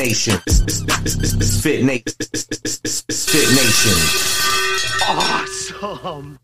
Nation. Misfit Nation. Misfit Nation. Awesome.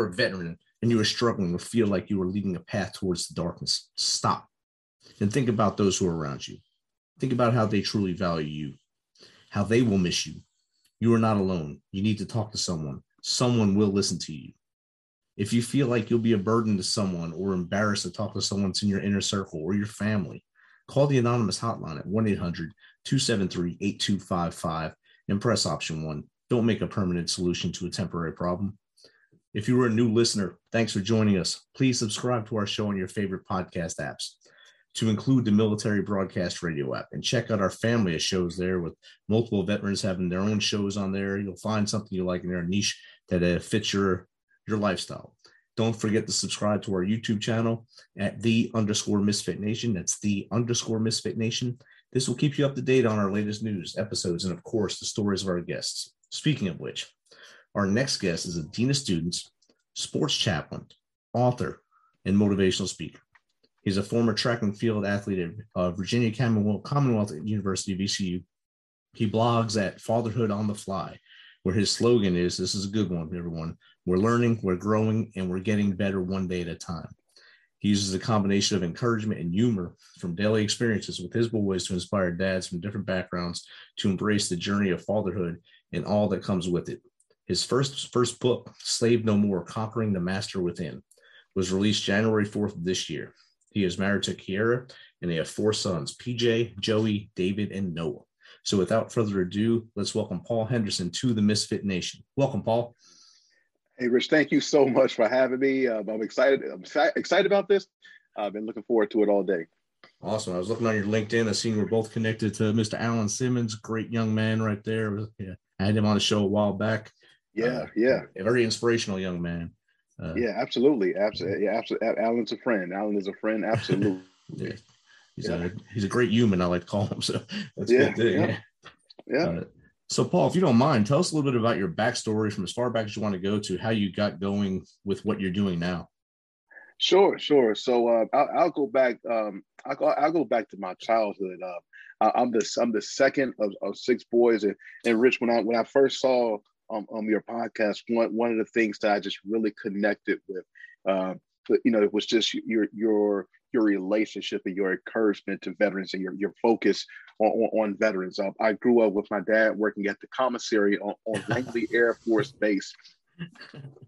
Were a veteran and you were struggling or feel like you were leading a path towards the darkness, stop and think about those who are around you. Think about how they truly value you, how they will miss you. You are not alone. You need to talk to someone. Someone will listen to you. If you feel like you'll be a burden to someone or embarrassed to talk to someone that's in your inner circle or your family, call the anonymous hotline at 1 800 273 8255 and press option one. Don't make a permanent solution to a temporary problem. If you are a new listener, thanks for joining us. Please subscribe to our show on your favorite podcast apps, to include the Military Broadcast Radio app, and check out our family of shows there with multiple veterans having their own shows on there. You'll find something you like in their niche that uh, fits your your lifestyle. Don't forget to subscribe to our YouTube channel at the underscore Misfit Nation. That's the underscore Misfit Nation. This will keep you up to date on our latest news, episodes, and of course, the stories of our guests. Speaking of which, our next guest is a Dean of Students, sports chaplain, author, and motivational speaker. He's a former track and field athlete at uh, Virginia Commonwealth, Commonwealth University, VCU. He blogs at Fatherhood on the Fly, where his slogan is this is a good one, everyone. We're learning, we're growing, and we're getting better one day at a time. He uses a combination of encouragement and humor from daily experiences with his boys to inspire dads from different backgrounds to embrace the journey of fatherhood and all that comes with it. His first first book, Slave No More: Conquering the Master Within, was released January 4th of this year. He is married to Kierra and they have four sons, PJ, Joey, David, and Noah. So without further ado, let's welcome Paul Henderson to the Misfit Nation. Welcome, Paul. Hey, Rich, thank you so much for having me. Um, I'm excited. I'm excited about this. I've been looking forward to it all day. Awesome. I was looking on your LinkedIn. I seen we're both connected to Mr. Alan Simmons, great young man right there. Yeah, I had him on the show a while back. Yeah, uh, yeah. A very inspirational young man. Uh, yeah, absolutely, absolutely. Yeah, absolutely. Alan's a friend. Alan is a friend. Absolutely. yeah. He's yeah. a he's a great human. I like to call him. So that's yeah, good. Yeah. yeah. Uh, so, Paul, if you don't mind, tell us a little bit about your backstory from as far back as you want to go to how you got going with what you're doing now. Sure, sure. So uh, I'll, I'll, go back. Um, I'll, go, I'll go back to my childhood. Uh, I'm the I'm the second of, of six boys, and, and Rich, when I when I first saw um, um, your podcast, one one of the things that I just really connected with, uh, you know, it was just your your your relationship and your encouragement to veterans and your, your focus on, on, on veterans. Um, I grew up with my dad working at the commissary on, on Langley Air Force Base.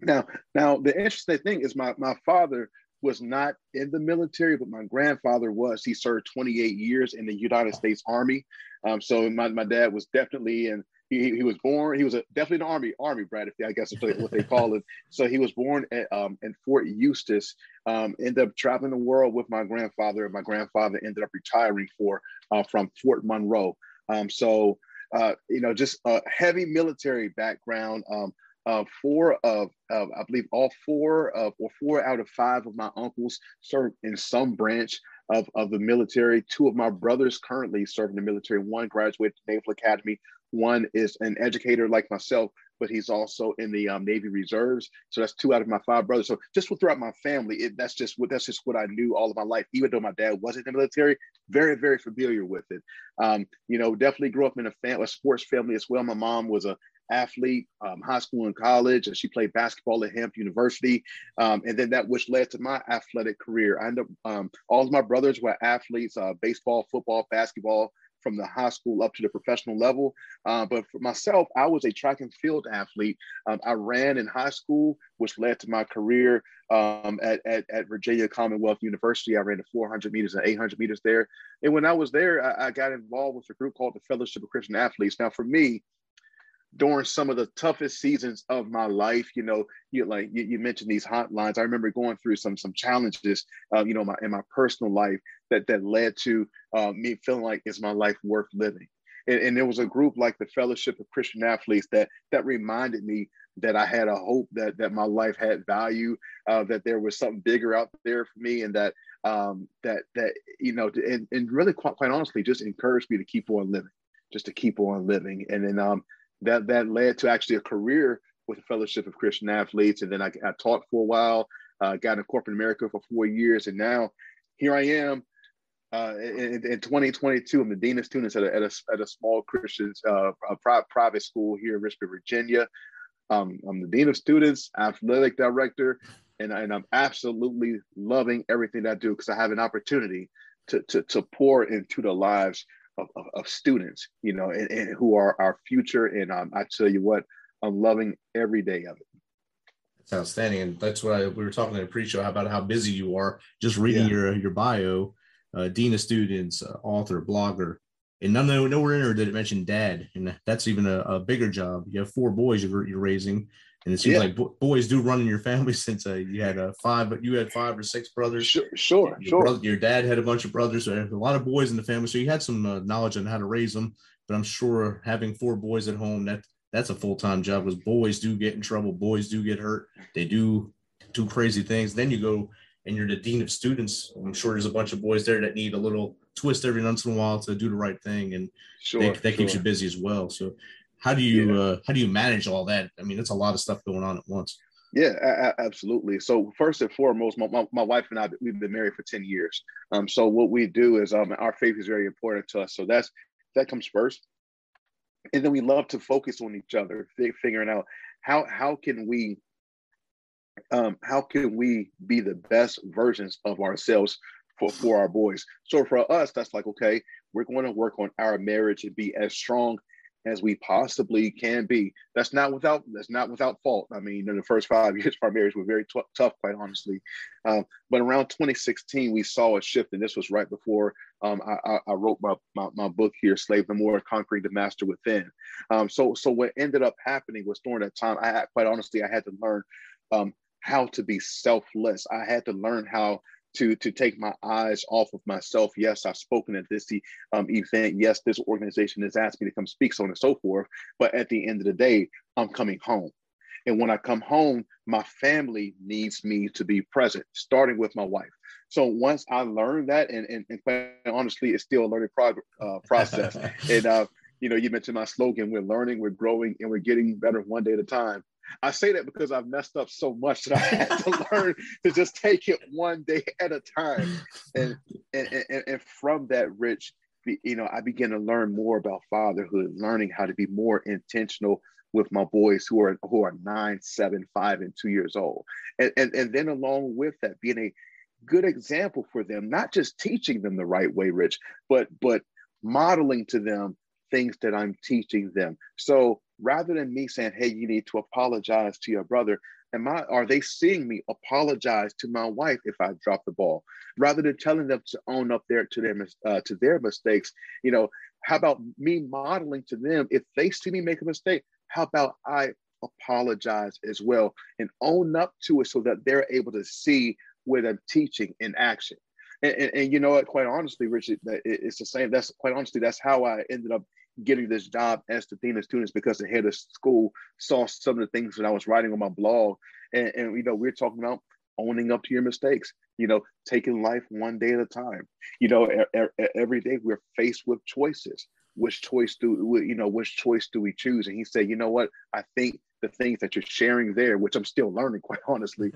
Now, now the interesting thing is my, my father was not in the military, but my grandfather was. He served 28 years in the United States Army. Um, so my, my dad was definitely in he, he was born. He was a, definitely an army army brat, if I guess is what they call it. So he was born at, um, in Fort Eustis. Um, ended up traveling the world with my grandfather. and My grandfather ended up retiring for uh, from Fort Monroe. Um, so uh, you know, just a heavy military background. Um, uh, four of, of, I believe all four of, or four out of five of my uncles served in some branch of, of the military. Two of my brothers currently serve in the military. One graduated Naval Academy. One is an educator like myself, but he's also in the um, Navy Reserves. So that's two out of my five brothers. So just throughout my family, it, that's just what that's just what I knew all of my life. Even though my dad wasn't in the military, very very familiar with it. Um, you know, definitely grew up in a, fam- a sports family as well. My mom was a athlete, um, high school and college, and she played basketball at Hampton University. Um, and then that which led to my athletic career. I ended up, um, all of my brothers were athletes, uh, baseball, football, basketball, from the high school up to the professional level. Uh, but for myself, I was a track and field athlete. Um, I ran in high school, which led to my career um, at, at, at, Virginia Commonwealth University. I ran the 400 meters and 800 meters there. And when I was there, I, I got involved with a group called the Fellowship of Christian Athletes. Now, for me, during some of the toughest seasons of my life. You know, you like you, you mentioned these hotlines. I remember going through some some challenges, uh, you know, my in my personal life that that led to uh, me feeling like is my life worth living. And, and there was a group like the Fellowship of Christian Athletes that that reminded me that I had a hope that that my life had value, uh, that there was something bigger out there for me, and that um, that that you know, and, and really quite, quite honestly, just encouraged me to keep on living, just to keep on living. And then um, that that led to actually a career with the Fellowship of Christian Athletes, and then I, I taught for a while, uh, got in corporate America for four years, and now here I am. Uh, in, in, 2022, I'm the dean of students at a, at a, at a small Christian uh, private, school here in Richmond, Virginia. Um, I'm the dean of students, athletic director, and, and I'm absolutely loving everything I do because I have an opportunity to, to, to pour into the lives of, of, of students, you know, and, and, who are our future. And um, I tell you what, I'm loving every day of it. That's outstanding, and that's what I, we were talking in the pre-show about how busy you are. Just reading yeah. your your bio, uh, dean of students, uh, author, blogger, and none nowhere in there did it mention dad, and that's even a, a bigger job. You have four boys you're, you're raising, and it seems yeah. like boys do run in your family since uh, you had uh, five, but you had five or six brothers. Sure, sure, your, sure. Brother, your dad had a bunch of brothers, so a lot of boys in the family. So you had some uh, knowledge on how to raise them. But I'm sure having four boys at home that that's a full time job because boys do get in trouble. Boys do get hurt. They do do crazy things. Then you go and you're the dean of students. I'm sure there's a bunch of boys there that need a little twist every once in a while to do the right thing, and Sure, that, that keeps you busy as well. So, how do you uh, how do you manage all that? I mean, it's a lot of stuff going on at once. Yeah, a- a- absolutely. So first and foremost, my, my, my wife and I we've been married for ten years. Um, so what we do is um, our faith is very important to us. So that's that comes first, and then we love to focus on each other, fi- figuring out how how can we um, how can we be the best versions of ourselves for, for our boys. So for us, that's like okay, we're going to work on our marriage and be as strong as we possibly can be. That's not without that's not without fault. I mean, in the first five years of our marriage were very t- tough, quite honestly. Um, but around 2016, we saw a shift, and this was right before um, I, I, wrote my, my my book here, "Slave No More: Conquering the Master Within." Um, so so what ended up happening was during that time, I quite honestly, I had to learn um, how to be selfless. I had to learn how to to take my eyes off of myself. Yes, I've spoken at this um, event. Yes, this organization has asked me to come speak, so on and so forth. But at the end of the day, I'm coming home. And when I come home, my family needs me to be present, starting with my wife. So once I learned that, and, and, and quite honestly, it's still a learning prog- uh, process. and uh, you know, you mentioned my slogan: "We're learning, we're growing, and we're getting better one day at a time." I say that because I've messed up so much that I had to learn to just take it one day at a time. And and, and, and from that, Rich, you know, I began to learn more about fatherhood, learning how to be more intentional with my boys who are who are nine, seven, five, and two years old. And and, and then along with that, being a good example for them, not just teaching them the right way, Rich, but but modeling to them things that I'm teaching them. So rather than me saying, "Hey, you need to apologize to your brother," am I? Are they seeing me apologize to my wife if I drop the ball, rather than telling them to own up their to their uh, to their mistakes? You know, how about me modeling to them if they see me make a mistake? How about I apologize as well and own up to it so that they're able to see what I'm teaching in action? And, and, and you know what? Quite honestly, Richard, it's the same. That's quite honestly, that's how I ended up getting this job as the of students because the head of school saw some of the things that I was writing on my blog, and, and you know we're talking about owning up to your mistakes. You know, taking life one day at a time. You know, e- e- every day we're faced with choices. Which choice do you know? Which choice do we choose? And he said, you know what? I think the things that you're sharing there, which I'm still learning, quite honestly,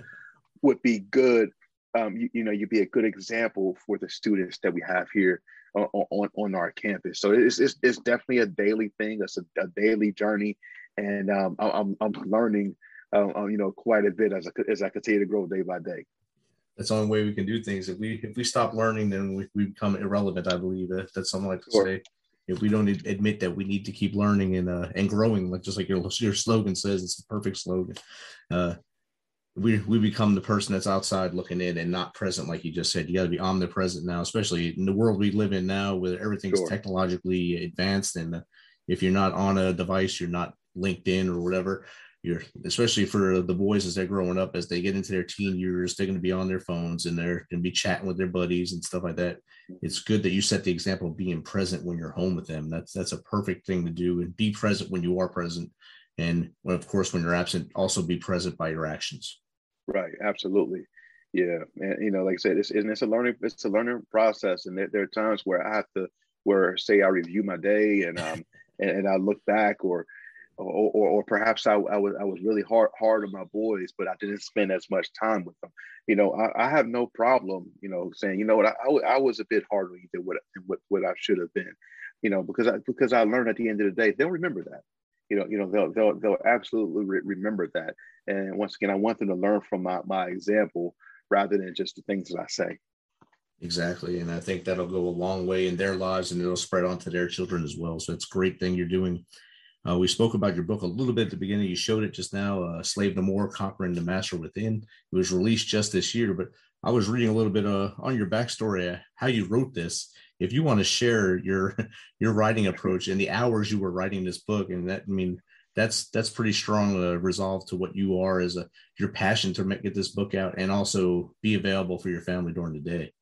would be good. Um, you, you know, you'd be a good example for the students that we have here on, on, on our campus. So it's, it's, it's definitely a daily thing. It's a, a daily journey. And um, I'm, I'm learning, uh, uh, you know, quite a bit as I, as I continue to grow day by day. That's the only way we can do things. If we if we stop learning, then we, we become irrelevant. I believe that that's something I like to Sure. say. If we don't admit that we need to keep learning and uh, and growing, like just like your your slogan says, it's the perfect slogan. Uh, we we become the person that's outside looking in and not present, like you just said. You got to be omnipresent now, especially in the world we live in now, where everything's Sure. technologically advanced. And uh, if you're not on a device, you're not LinkedIn or whatever. You're especially for the boys as they're growing up, as they get into their teen years, they're going to be on their phones and they're going to be chatting with their buddies and stuff like that. It's good that you set the example of being present when you're home with them. That's that's a perfect thing to do, and be present when you are present, and of course when you're absent, also be present by your actions. Right. Absolutely. Yeah. And you know, like I said, it's and it's a learning it's a learning process. And there, there are times where I have to where say I review my day and um and, and I look back or or, or, or perhaps I, I was I was really hard hard on my boys, but I didn't spend as much time with them. You know, I, I have no problem, you know, saying, you know what, I, I, I was a bit harder than what, what what I should have been, you know, because I because I learned at the end of the day, they'll remember that. You know, you know, they'll they'll they'll absolutely re- remember that. And once again, I want them to learn from my, my example rather than just the things that I say. Exactly, and I think that'll go a long way in their lives, and it'll spread onto their children as well. So it's a great thing you're doing. Uh, we spoke about your book a little bit at the beginning. You showed it just now, uh, "Slave No More: Conquering the Master Within." It was released just this year, but I was reading a little bit uh, on your backstory, uh, how you wrote this. If you want to share your your writing approach and the hours you were writing this book, and that I mean that's that's pretty strong uh, resolve to what you are as a your passion to make, get this book out and also be available for your family during the day.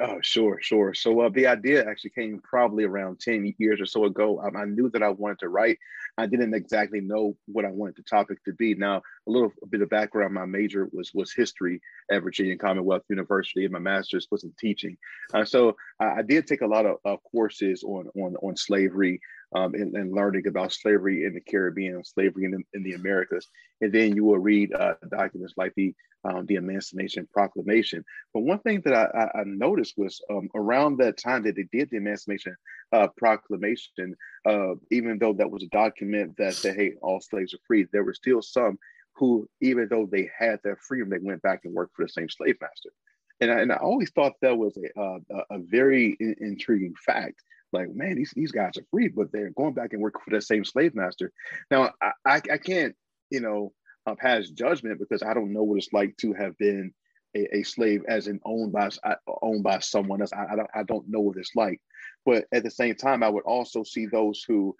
Oh, sure, sure. So uh, the idea actually came probably around 10 years or so ago. I knew that I wanted to write. I didn't exactly know what I wanted the topic to be. Now, a little a bit of background: my major was was history at Virginia Commonwealth University, and my master's was in teaching. Uh, so I, I, did take a lot of courses on on on slavery um, and, and, learning about slavery in the Caribbean, slavery in the, in the Americas, and then you will read uh, documents like the um, the Emancipation Proclamation. But one thing that I, I, I noticed was um, around that time that they did the Emancipation uh, Proclamation, uh, even though that was a document that said, "Hey, all slaves are free," there were still some who, even though they had their freedom, they went back and worked for the same slave master. And I, and I always thought that was a, uh, a very in- intriguing fact like, man, these, these guys are free, but they're going back and working for the same slave master. Now, I, I, I can't, you know, uh, pass judgment because I don't know what it's like to have been a, a slave as in owned by owned by someone else. I, I, don't, I don't know what it's like. But at the same time, I would also see those who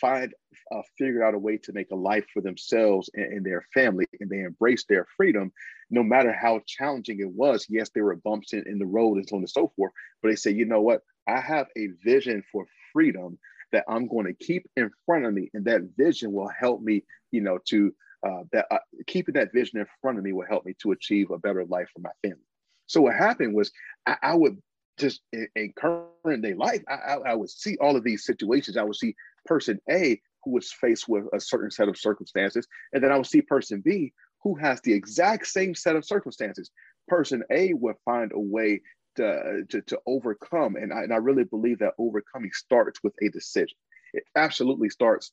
find uh, figured out a way to make a life for themselves and, and, their family and they embrace their freedom no matter how challenging it was yes there were bumps in, in the road and so on and so forth but they say you know what I have a vision for freedom that I'm going to keep in front of me, and that vision will help me, you know, to uh, that uh, keeping that vision in front of me will help me to achieve a better life for my family. So what happened was I, I would just in, in, current day life, I, I, I would see all of these situations. I would see person A who was faced with a certain set of circumstances, and then I would see person B who has the exact same set of circumstances. Person A would find a way to, to, to overcome. And I, and I really believe that overcoming starts with a decision. It absolutely starts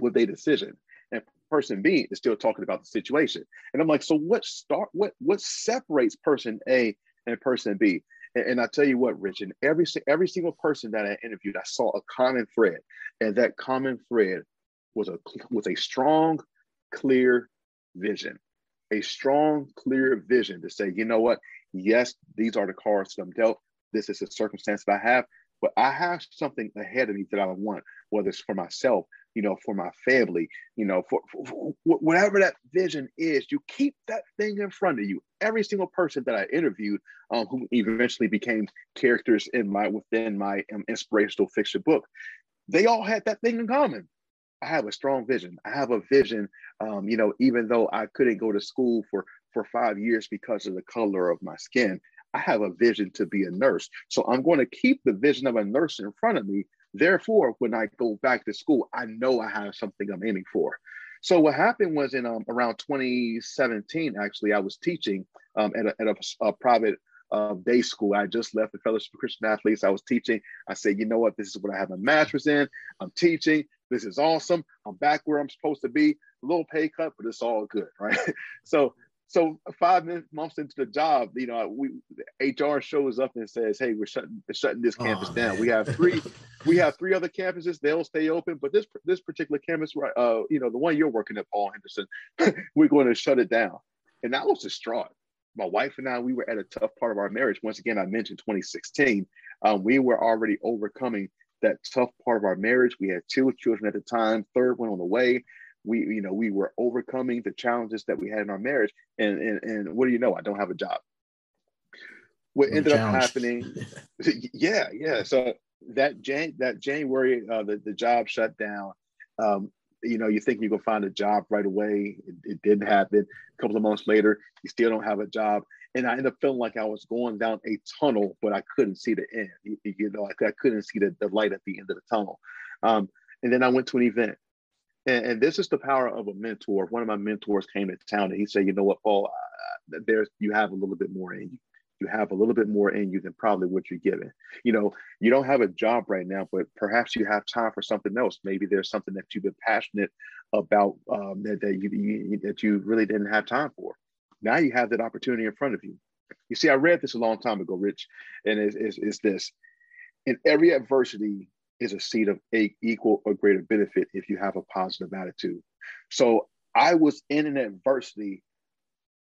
with a decision. And person B is still talking about the situation. And I'm like, so what start what what separates person A and person B? And, and I tell you what, Rich, and every every single person that I interviewed, I saw a common thread, and that common thread was a was a strong, clear vision, a strong, clear vision to say, you know what, yes, these are the cards that I'm dealt. This is the circumstance that I have, but I have something ahead of me that I want, whether it's for myself, you know, for my family, you know, for, for, for, whatever that vision is, you keep that thing in front of you. Every single person that I interviewed, um, who eventually became characters in my within my um, inspirational fiction book, they all had that thing in common. I have a strong vision. I have a vision. Um, you know, even though I couldn't go to school for for five years because of the color of my skin. I have a vision to be a nurse. So I'm going to keep the vision of a nurse in front of me. Therefore, when I go back to school, I know I have something I'm aiming for. So what happened was in um, around 2017, actually, I was teaching um, at, a, at a, a private uh, day school. I just left the Fellowship of Christian Athletes. I was teaching. I said, you know what? This is what I have my master's in. I'm teaching. This is awesome. I'm back where I'm supposed to be. A little pay cut, but it's all good, right? so so five months into the job, you know, we HR shows up and says, "Hey, we're shutting shutting this campus oh, down. We have three, we have three other campuses. They'll stay open, but this this particular campus, uh, you know, the one you're working at, Paul Henderson, we're going to shut it down." And I was distraught. My wife and I, we were at a tough part of our marriage. Once again, I mentioned 2016. Um, we were already overcoming that tough part of our marriage. We had two children at the time, third one on the way we you know we were overcoming the challenges that we had in our marriage. And and, and what do you know? I don't have a job. What ended up happening yeah yeah. So that Jan- that january uh, the, the job shut down. Um, you know you think you can find a job right away. It, it, didn't happen. A couple of months later you still don't have a job. And i ended up feeling like i was going down a tunnel but i couldn't see the end. You, you know I, I couldn't see the, the light at the end of the tunnel. Um, and then i went to an event and, and, this is the power of a mentor. One of my mentors came to town and he said, "You know what, Paul? There's you have a little bit more in you. You have a little bit more in you than probably what you're given. You know, you don't have a job right now, but perhaps you have time for something else. Maybe there's something that you've been passionate about um, that, that you, you that you really didn't have time for. Now you have that opportunity in front of you. You see, I read this a long time ago, Rich, and it's, it's, it's this: in every adversity, is a seed of a equal or greater benefit if you have a positive attitude. So I was in an adversity,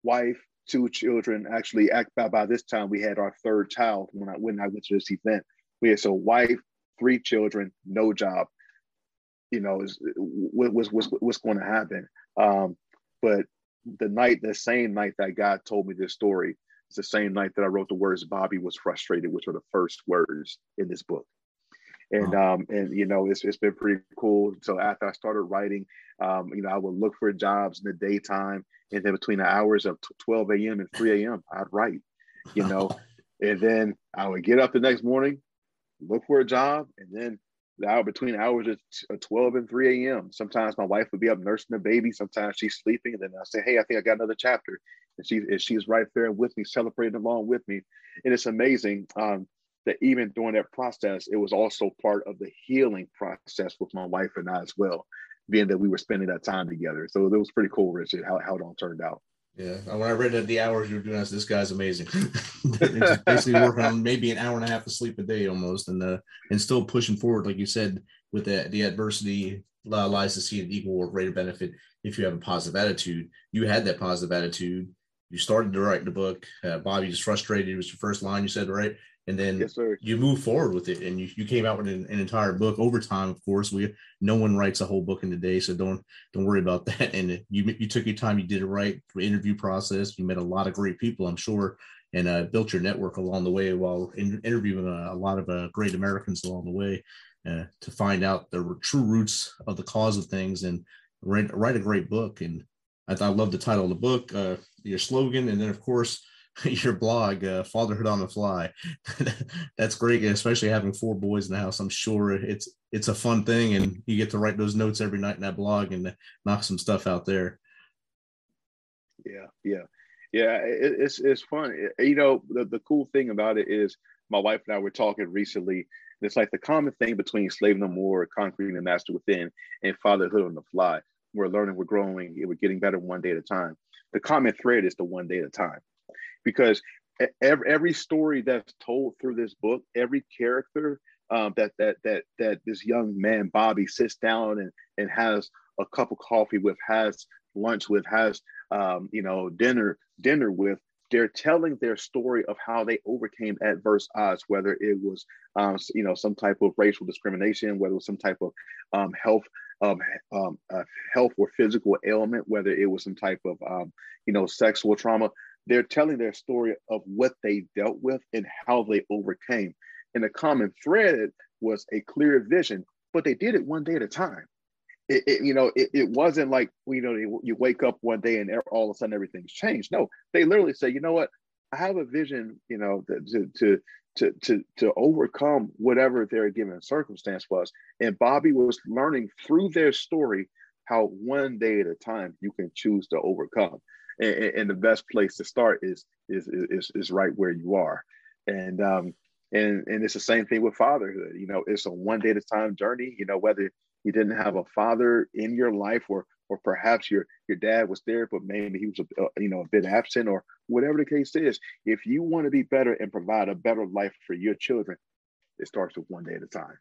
wife, two children. Actually, by, by this time we had our third child when I when I went to this event. We had so wife, three children, no job. You know, is what was what's, what's going to happen. Um, but the night, the same night that God told me this story, it's the same night that I wrote the words "Bobby was frustrated," which are the first words in this book. And um, and you know, it's it's been pretty cool. So after I started writing, um, you know, I would look for jobs in the daytime, and then between the hours of 12 a.m. and 3 a.m., I'd write. You know, and then I would get up the next morning, look for a job, and then the hour between hours of 12 and 3 a.m. Sometimes my wife would be up nursing the baby. Sometimes she's sleeping, and then I say, "Hey, I think I got another chapter," and she and she's right there with me, celebrating along with me, and it's amazing um, that even during that process, it was also part of the healing process with my wife and I as well, being that we were spending that time together. So it was pretty cool, Richard, how how it all turned out. Yeah, when I read that the hours you were doing, I said, this guy's amazing. basically working on maybe an hour and a half of sleep a day almost, and uh, and still pushing forward, like you said, with the the adversity lies to see an equal or greater benefit if you have a positive attitude. You had that positive attitude. You started to write the book. Uh, Bobby was frustrated. It was your first line you said, right? And then yes, you move forward with it and you, you came out with an, an, entire book. Over time of course we no one writes a whole book in a day so don't don't worry about that. And you you took your time you did it right interview process. You met a lot of great people i'm sure and uh, built your network along the way while in, interviewing a, a, lot of uh, great americans along the way uh, to find out the true roots of the cause of things and write, write a great book. And I, I love the title of the book uh, your slogan. And then of course your blog, uh, Fatherhood on the Fly. That's great, especially having four boys in the house. I'm sure it's it's a fun thing, and you get to write those notes every night in that blog and knock some stuff out there. Yeah, yeah, yeah. It, it's it's fun. It, you know, the, the cool thing about it is my wife and I were talking recently. It's like the common thing between Slave No More, Conquering the Master Within, and Fatherhood on the Fly. We're learning, we're growing, we're getting better one day at a time. The common thread is the one day at a time because every, every story that's told through this book, every character um, that that that that this young man Bobby sits down and and has a cup of coffee with, has lunch with, has um, you know dinner dinner with. They're telling their story of how they overcame adverse odds, whether it was um, you know some type of racial discrimination, whether it was some type of um, health um, um, uh, health or physical ailment, whether it was some type of um, you know sexual trauma they're telling their story of what they dealt with and how they overcame. And the common thread was a clear vision, but they did it one day at a time. It, it you know, it, it, wasn't like you know you wake up one day and all of a sudden everything's changed. No, they literally say, you know what, I have a vision, you know, to to to to to overcome whatever their given circumstance was. And Bobby was learning through their story how one day at a time you can choose to overcome and, and the best place to start is, is is is right where you are. And um and and it's the same thing with fatherhood. You know it's a one day at a time journey. You know whether you didn't have a father in your life or or perhaps your your dad was there but maybe he was a, you know a bit absent or whatever the case is if you want to be better and provide a better life for your children it starts with one day at a time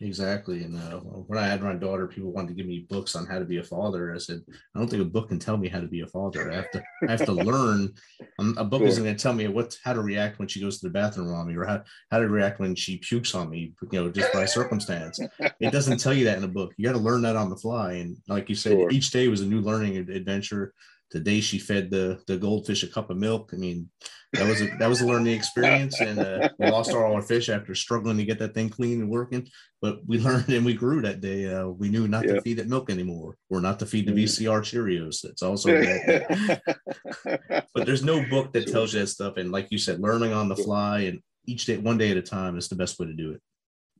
Exactly. And uh, when I had my daughter, people wanted to give me books on how to be a father. I said, I don't think a book can tell me how to be a father. I have to, I have to learn. Um, a book sure. isn't going to tell me what, how to react when she goes to the bathroom on me, or how, how to react when she pukes on me. You know, just by circumstance. It doesn't tell you that in a book. You got to learn that on the fly. And like you said, sure. each day was a new learning adventure the day she fed the the goldfish a cup of milk. I mean, that was a that was a learning experience, and uh, we lost all our fish after struggling to get that thing clean and working. But we learned and we grew that day. Uh, we knew not yeah. to feed it milk anymore, or not to feed the mm. VCR Cheerios. That's also but there's no book that tells you that stuff. And like you said, learning on the fly and each day, one day at a time, is the best way to do it.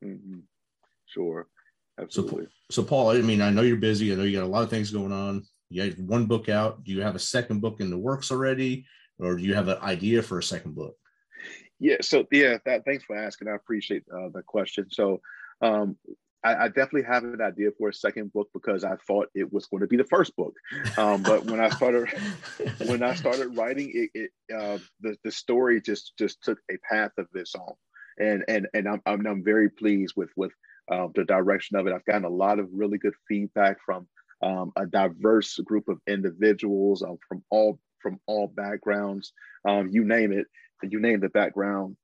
Mm-hmm. Sure. Absolutely. So, so Paul, I mean, I know you're busy. I know you got a lot of things going on you have one book out. Do you have a second book in the works already, or do you have an idea for a second book? Yeah. So yeah, that, thanks for asking. I appreciate uh, the question. So um, I, I, definitely have an idea for a second book because I thought it was going to be the first book. Um, but when I started when I started writing it, it uh, the the story just just took a path of its own, and and and I'm I'm, I'm very pleased with with uh, the direction of it. I've gotten a lot of really good feedback from um, a diverse group of individuals um, from all from all backgrounds. Um, you name it, you name the background.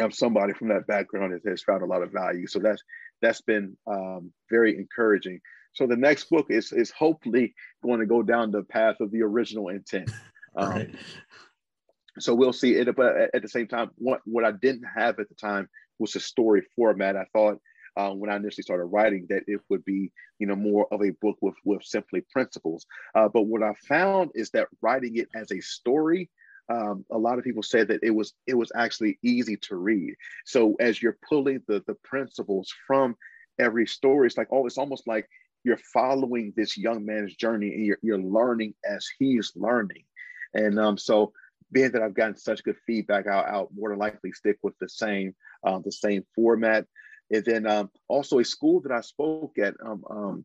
Have somebody from that background has, has found a lot of value. So that's that's been um, very encouraging. So the next book is is hopefully going to go down the path of the original intent. Um, right. So we'll see it, but at the same time, what what I didn't have at the time was a story format. I thought uh, when I initially started writing that it would be, you know, more of a book with with simply principles. Uh, but what I found is that writing it as a story, um, a lot of people said that it was it was actually easy to read. So as you're pulling the the principles from every story, it's like oh, it's almost like you're following this young man's journey and you're, you're learning as he's learning. And um, so being that I've gotten such good feedback, I'll, I'll more than likely stick with the same um, the same format. And then um, also a school that I spoke at, um, um,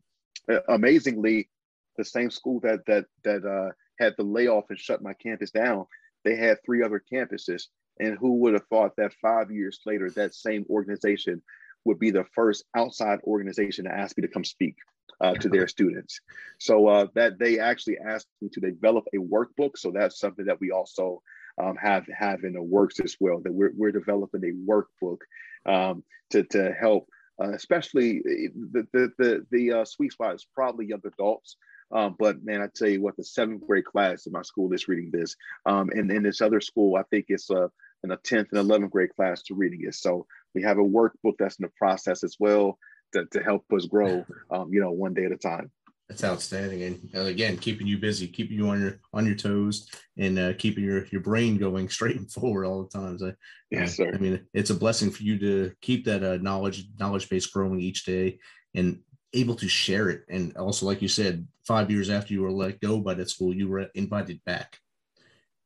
amazingly, the same school that that that uh, had the layoff and shut my campus down. They had three other campuses, and who would have thought that five years later, that same organization would be the first outside organization to ask me to come speak uh, to their students. So uh, that they actually asked me to develop a workbook. So that's something that we also um, have have in the works as well. That we're we're developing a workbook um, to to help, uh, especially the the the, the uh, sweet spot is probably young adults. Um, but man, I tell you what, the seventh grade class in my school is reading this, um, and in this other school, I think it's uh, in the tenth and eleventh grade class to reading it. So we have a workbook that's in the process as well to, to help us grow, um, you know, one day at a time. That's outstanding, and uh, again, keeping you busy, keeping you on your on your toes, and uh, keeping your your brain going straight and forward all the time. So, yes, uh, sir. I mean, it's a blessing for you to keep that uh, knowledge knowledge base growing each day, and able to share it. And also, like you said, five years after you were let go by that school, you were invited back.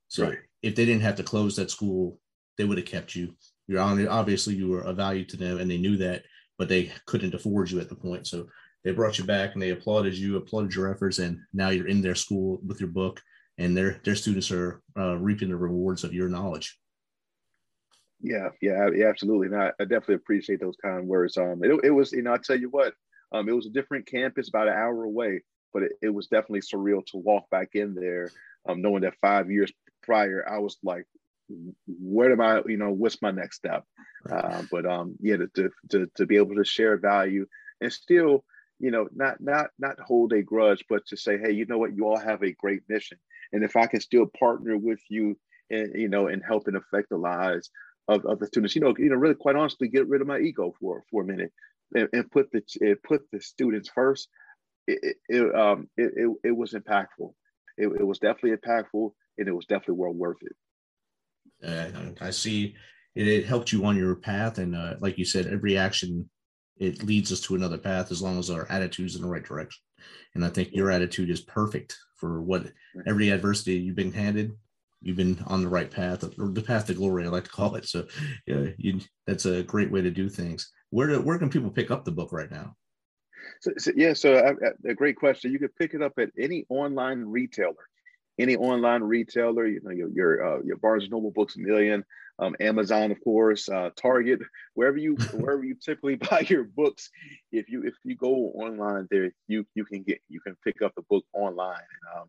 So, Right. if they didn't have to close that school, they would have kept you. You're on obviously you were a value to them, and they knew that, but they couldn't afford you at the point. So they brought you back and they applauded you, applauded your efforts, and now you're in their school with your book, and their their students are uh, reaping the rewards of your knowledge. Yeah, yeah, yeah, absolutely. And I, I definitely appreciate those kind words. Um, it, it was, you know, I tell you what, um, it was a different campus, about an hour away, but it, it was definitely surreal to walk back in there, um, knowing that five years prior, I was like, where am I, you know, what's my next step? Uh, but um, yeah, to, to to to be able to share value and still, you know, not not not hold a grudge, but to say, hey, you know what, you all have a great mission, and if I can still partner with you, and you know, and help and affect the lives of, of the students, you know, you know, really quite honestly, get rid of my ego for for a minute, and, and put the put the students first. It it, it um it, it, it was impactful. It, it was definitely impactful, and it was definitely well worth it. Uh, I see it, it helped you on your path, and uh, like you said, every action it leads us to another path as long as our attitude's in the right direction. And I think your attitude is perfect for what every adversity you've been handed. You've been on the right path, or the path to glory, I like to call it. So, yeah, you, that's a great way to do things. Where do, where can people pick up the book right now? So, so yeah, so uh, a great question. You can pick it up at any online retailer, any online retailer. You know, your your, uh, your Barnes and Noble Books a Million, um, Amazon, of course, uh, Target, wherever you wherever you typically buy your books. If you if you go online there, you you can get you can pick up the book online. And, um,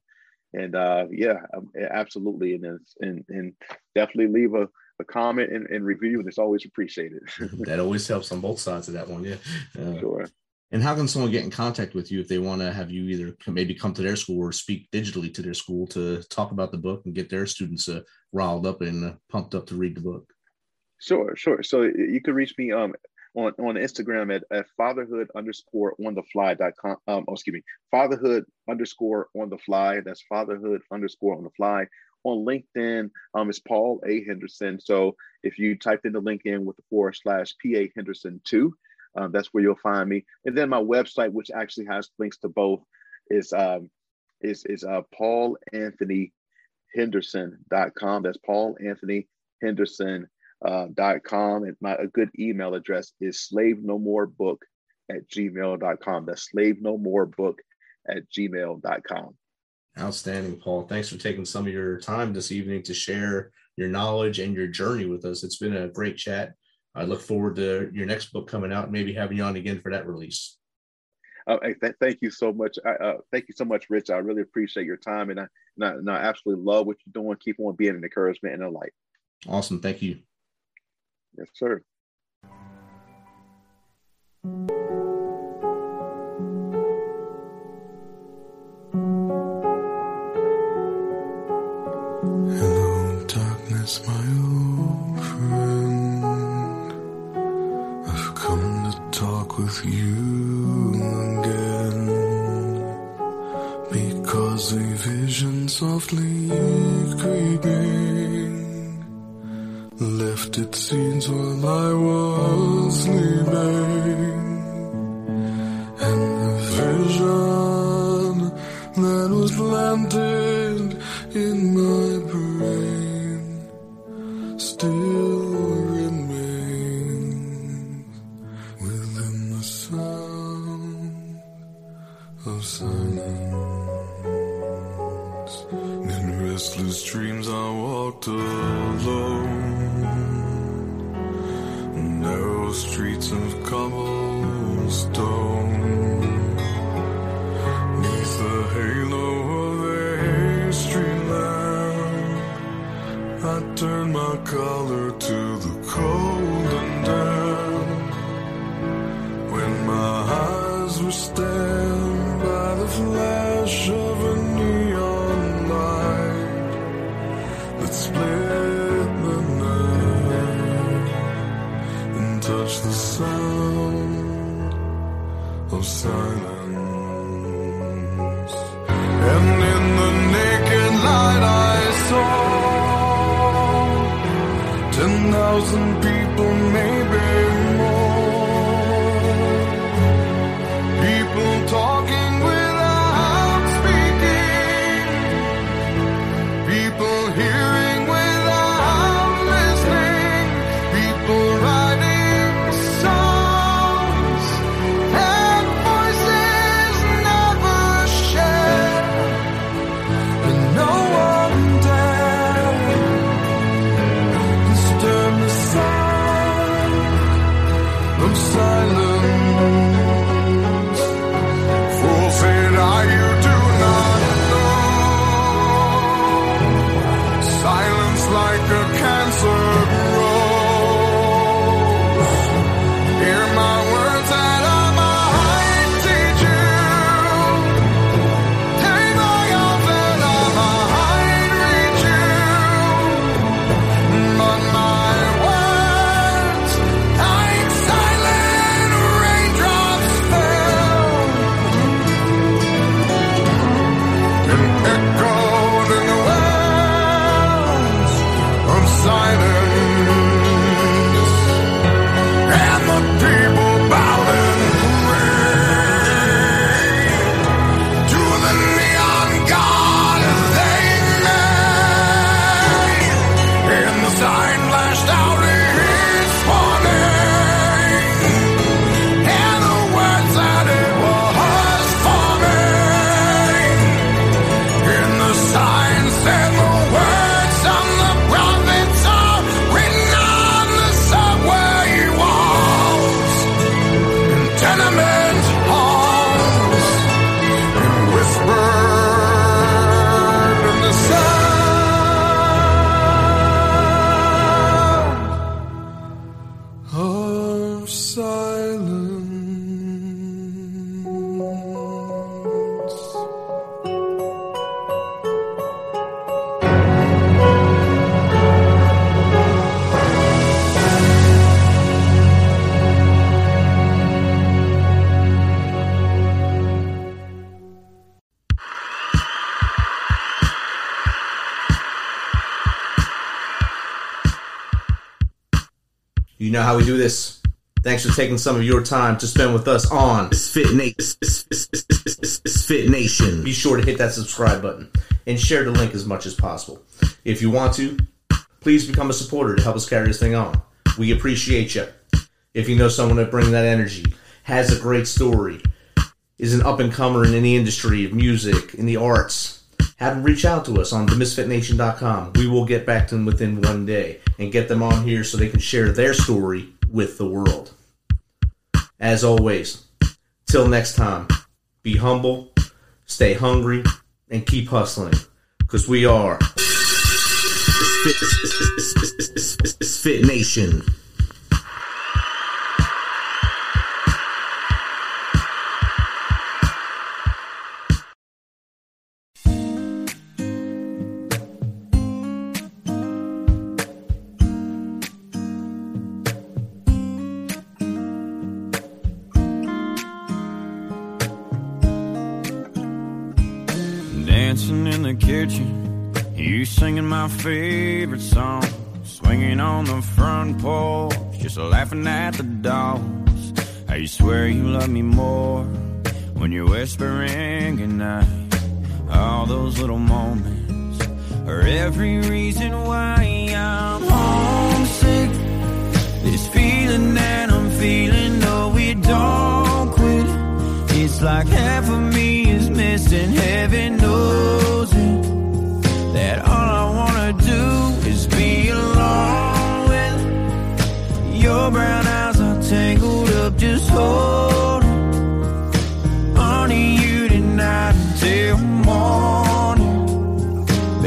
and uh, yeah, um, absolutely, and and and definitely leave a, a comment and, and review, and it's always appreciated. that always helps on both sides of that one. Yeah. Uh, sure. And how can someone get in contact with you if they want to have you either maybe come to their school or speak digitally to their school to talk about the book and get their students uh, riled up and uh, pumped up to read the book? Sure, sure. So you can reach me um on, on Instagram at, at fatherhood underscore on the fly dot com. Um, oh, excuse me, fatherhood underscore on the fly. That's fatherhood underscore on the fly. On LinkedIn, um, it's Paul A. Henderson. So if you typed in the LinkedIn with the forward slash PA Henderson two, um, that's where you'll find me. And then my website, which actually has links to both, is um is is uh Paul Anthony Henderson.com. That's Paul Anthony Henderson uh, com and my a good email address is slave no more book at gmail.com that's slave no more book at gmail.com Outstanding, Paul. Thanks for taking some of your time this evening to share your knowledge and your journey with us. It's been a great chat. I look forward to your next book coming out, and maybe having you on again for that release. uh, hey, th- thank you so much I, uh, thank you so much rich i really appreciate your time and I, and I and I absolutely love what you're doing keep on being an encouragement and a light Awesome. Thank you. yes sir Hello, darkness, my old friend. With you again. Because a vision softly creeping left its scenes while I was stabbed by the flash of a neon light that split the night and touched the sound of silence. And in the naked light I saw ten thousand people, how we do this. Thanks for taking some of your time to spend with us on MisFit Nation. MisFit Nation. Be sure to hit that subscribe button and share the link as much as possible. If you want to, please become a supporter to help us carry this thing on. We appreciate you. If you know someone that brings that energy, has a great story, is an up and comer in the industry of music, in the arts, have them reach out to us on themisfitnation.com. We will get back to them within one day and get them on here so they can share their story with the world. As always, till next time, be humble, stay hungry, and keep hustling. Because we are Spit, MisFit Nation.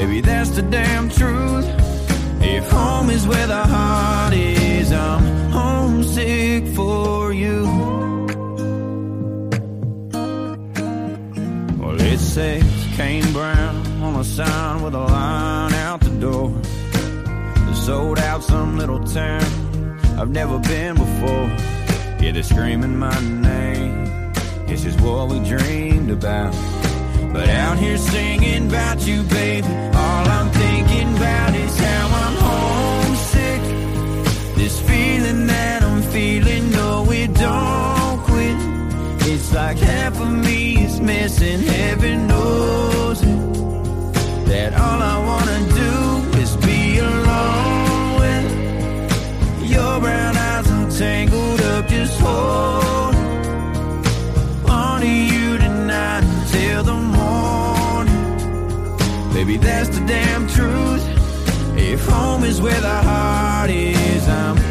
Baby, that's the damn truth. If home is where the heart is, I'm homesick for you. Well, it says Kane Brown on a sign with a line out the door. They sold out some little town I've never been before. Yeah, they're screaming my name. This is what we dreamed about. But out here singing about you, baby, all I'm thinking about is how I'm homesick. This feeling that I'm feeling, no, it don't quit. It's like half of me is missing, heaven knows it. That all I wanna do is be alone with your brown eyes are tangled up, just hold on to you tonight until the morning. Baby, that's the damn truth. If home is where the heart is, I'm